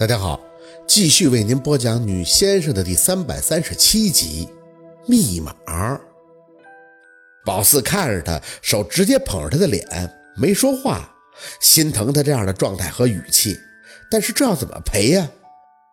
大家好，继续为您播讲《女先生》的第三百三十七集《密码》。宝四看着他，手直接捧着他的脸，没说话，心疼他这样的状态和语气。但是这要怎么赔呀？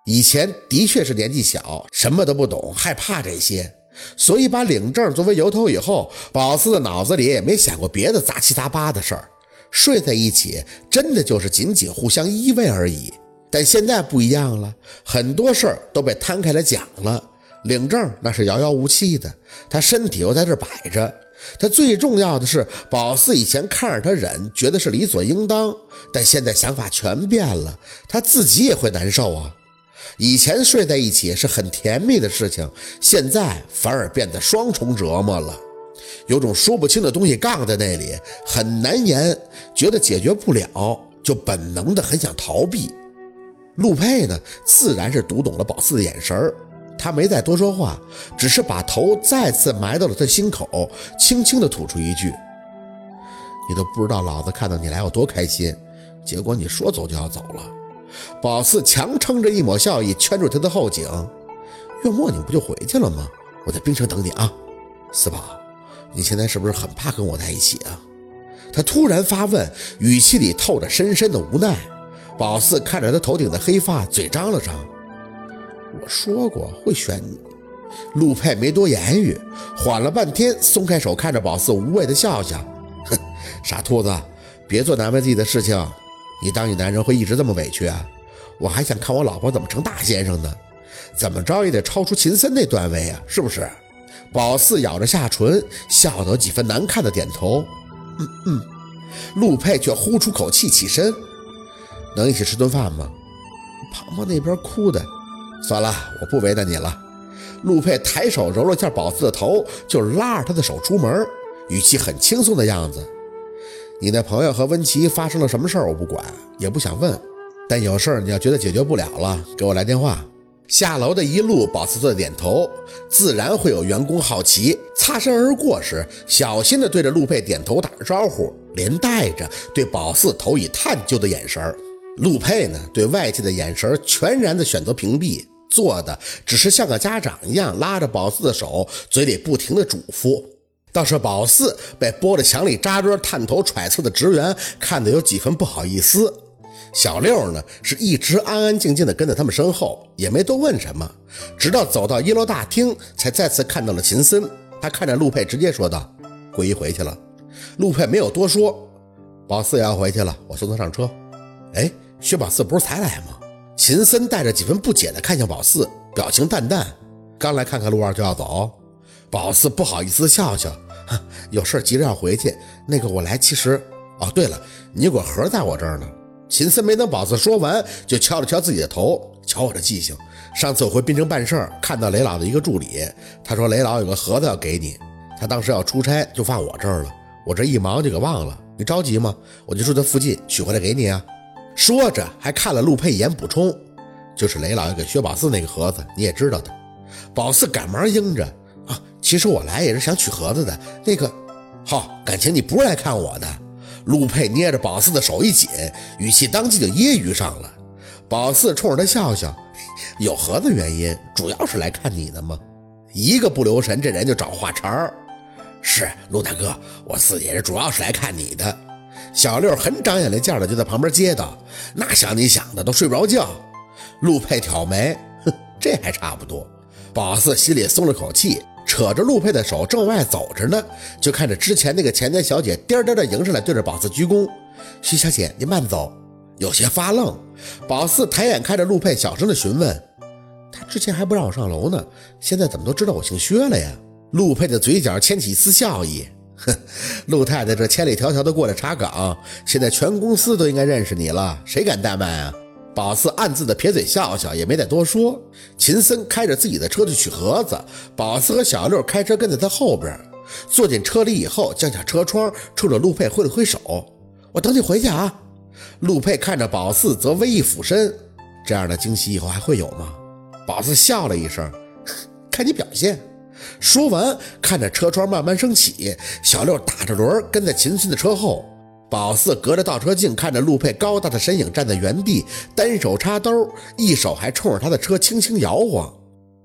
以前的确是年纪小，什么都不懂，害怕这些，所以把领证作为由头以后，宝四的脑子里也没想过别的杂七杂八的事儿。睡在一起，真的就是仅仅互相依偎而已。但现在不一样了，很多事儿都被摊开来讲了。领证那是遥遥无期的，他身体又在这摆着。他最重要的是，宝四以前看着他忍，觉得是理所应当，但现在想法全变了，他自己也会难受啊。以前睡在一起是很甜蜜的事情，现在反而变得双重折磨了，有种说不清的东西杠在那里，很难言，觉得解决不了，就本能的很想逃避。陆佩呢，自然是读懂了宝四的眼神儿，他没再多说话，只是把头再次埋到了他心口，轻轻的吐出一句：“你都不知道老子看到你来有多开心，结果你说走就要走了。”宝四强撑着一抹笑意，圈住他的后颈：“月末你不就回去了吗？我在冰城等你啊。”四宝，你现在是不是很怕跟我在一起啊？他突然发问，语气里透着深深的无奈。宝四看着他头顶的黑发，嘴张了张。我说过会选你。陆佩没多言语，缓了半天，松开手，看着宝四，无谓的笑笑。哼，傻兔子，别做难为自己的事情。你当你男人会一直这么委屈啊？我还想看我老婆怎么成大先生呢？怎么着也得超出秦森那段位啊，是不是？宝四咬着下唇，笑得几分难看的点头。嗯嗯。陆佩却呼出口气，起身。能一起吃顿饭吗？庞庞那边哭的，算了，我不为难你了。陆佩抬手揉了下宝四的头，就拉着他的手出门，语气很轻松的样子。你那朋友和温琪发生了什么事儿，我不管，也不想问。但有事儿你要觉得解决不了了，给我来电话。下楼的一路，宝四在点头，自然会有员工好奇，擦身而过时，小心的对着陆佩点头打着招呼，连带着对宝四投以探究的眼神儿。陆佩呢，对外界的眼神全然的选择屏蔽，做的只是像个家长一样拉着宝四的手，嘴里不停的嘱咐。倒是宝四被拨着墙里扎堆探头揣测的职员看得有几分不好意思。小六呢，是一直安安静静的跟在他们身后，也没多问什么，直到走到一楼大厅，才再次看到了秦森。他看着陆佩，直接说道：“桂姨回去了。”陆佩没有多说，宝四也要回去了，我送他上车。哎。薛宝四不是才来吗？秦森带着几分不解的看向宝四，表情淡淡。刚来看看陆二就要走，宝四不好意思笑笑，有事急着要回去。那个我来，其实……哦，对了，你有个盒在我这儿呢。秦森没等宝四说完，就敲了敲自己的头，瞧我这记性。上次我回滨城办事儿，看到雷老的一个助理，他说雷老有个盒子要给你，他当时要出差就放我这儿了，我这一忙就给忘了。你着急吗？我就住在附近，取回来给你啊。说着，还看了陆佩一眼，补充：“就是雷老爷给薛宝四那个盒子，你也知道的。”宝四赶忙应着：“啊，其实我来也是想取盒子的。那个，好，感情你不是来看我的。”陆佩捏着宝四的手一紧，语气当即就揶揄上了。宝四冲着他笑笑：“有盒子原因，主要是来看你的吗？”一个不留神，这人就找话茬儿：“是陆大哥，我四姐是主要是来看你的。”小六很长眼力见的就在旁边接道：“那想你想的，都睡不着觉。”陆佩挑眉：“哼，这还差不多。”宝四心里松了口气，扯着陆佩的手正外走着呢，就看着之前那个前台小姐颠颠的迎上来，对着宝四鞠躬：“徐小姐，您慢走。”有些发愣。宝四抬眼看着陆佩，小声的询问：“他之前还不让我上楼呢，现在怎么都知道我姓薛了呀？”陆佩的嘴角牵起一丝笑意。哼，陆太太这千里迢迢的过来查岗，现在全公司都应该认识你了，谁敢怠慢啊？宝四暗自的撇嘴笑笑，也没再多说。秦森开着自己的车去取盒子，宝四和小六开车跟在他后边。坐进车里以后，降下车窗，冲着陆佩挥了挥手：“我等你回去啊。”陆佩看着宝四，则微一俯身：“这样的惊喜以后还会有吗？”宝四笑了一声：“ 看你表现。”说完，看着车窗慢慢升起，小六打着轮跟在秦孙的车后。宝四隔着倒车镜看着陆佩高大的身影站在原地，单手插兜，一手还冲着他的车轻轻摇晃，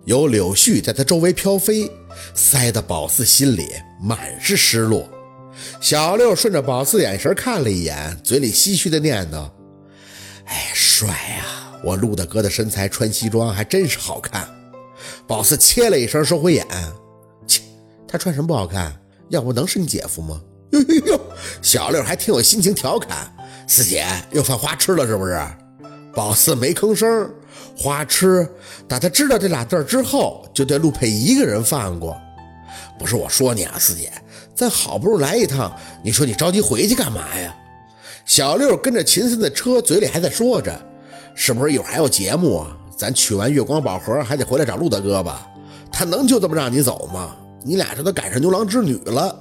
有柳絮在他周围飘飞，塞得宝四心里满是失落。小六顺着宝四眼神看了一眼，嘴里唏嘘的念叨：“哎，帅啊！我陆大哥的身材穿西装还真是好看。”宝四切了一声，收回眼：“切，他穿什么不好看？要不能是你姐夫吗？”呦呦呦！小六还挺有心情调侃：“四姐又犯花痴了是不是？”宝四没吭声。花痴，打他知道这俩字之后，就对陆佩一个人犯过。不是我说你啊，四姐，咱好不容易来一趟，你说你着急回去干嘛呀？小六跟着秦森的车，嘴里还在说着：“是不是一会儿还有节目啊？咱取完月光宝盒，还得回来找陆大哥吧？他能就这么让你走吗？你俩这都赶上牛郎织女了。”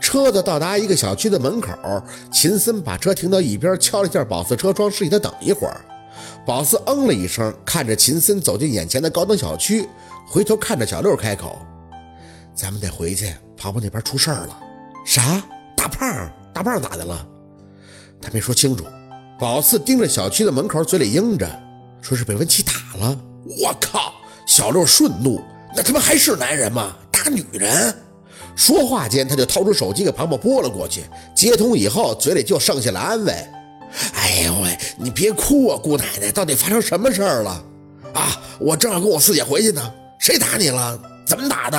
车子到达一个小区的门口，秦森把车停到一边，敲了一下宝四车窗，示意他等一会儿。宝四嗯了一声，看着秦森走进眼前的高档小区，回头看着小六开口：“咱们得回去，跑跑那边出事儿了。”“啥？大胖？大胖咋的了？”他没说清楚。宝四盯着小区的门口，嘴里应着，说是被文琪打了。我靠！小六顺怒：“那他妈还是男人吗？打女人！”说话间，他就掏出手机给庞庞拨了过去。接通以后，嘴里就剩下了安慰：“哎呦喂，你别哭啊，姑奶奶，到底发生什么事儿了？啊，我正要跟我四姐回去呢。谁打你了？怎么打的？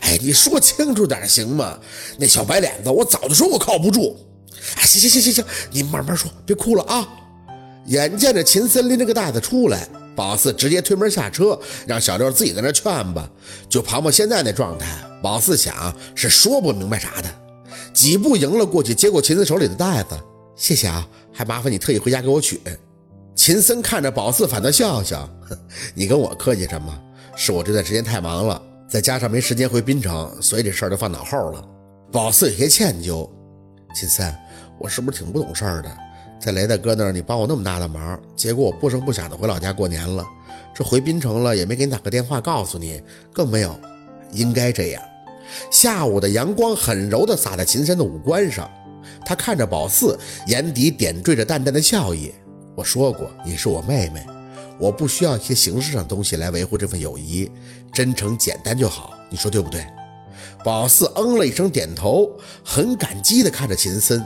哎，你说清楚点行吗？那小白脸子，我早就说我靠不住。哎，行行行行行，你慢慢说，别哭了啊。眼见着秦森拎着个袋子出来。宝四直接推门下车，让小六自己在那劝吧。就庞博现在那状态，宝四想是说不明白啥的。几步迎了过去，接过秦森手里的袋子，谢谢啊，还麻烦你特意回家给我取。秦森看着宝四，反倒笑笑：“你跟我客气什么？是我这段时间太忙了，再加上没时间回滨城，所以这事儿就放脑后了。”宝四有些歉疚：“秦森，我是不是挺不懂事儿的？”在雷大哥那儿，你帮我那么大的忙，结果我不声不响的回老家过年了。这回滨城了，也没给你打个电话告诉你，更没有，应该这样。下午的阳光很柔的洒在秦森的五官上，他看着宝四，眼底点缀着淡淡的笑意。我说过，你是我妹妹，我不需要一些形式上的东西来维护这份友谊，真诚简单就好。你说对不对？宝四嗯了一声，点头，很感激的看着秦森。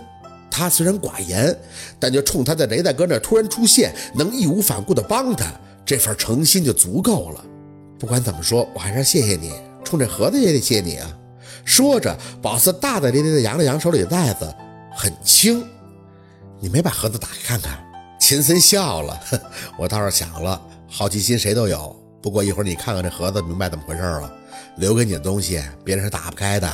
他虽然寡言，但就冲他在雷大哥那突然出现，能义无反顾的帮他，这份诚心就足够了。不管怎么说，我还是谢谢你，冲这盒子也得谢你啊。说着，宝四大大咧咧的扬了扬手里的袋子，很轻。你没把盒子打开看看？秦森笑了，我倒是想了，好奇心谁都有。不过一会儿你看看这盒子，明白怎么回事了。留给你的东西，别人是打不开的。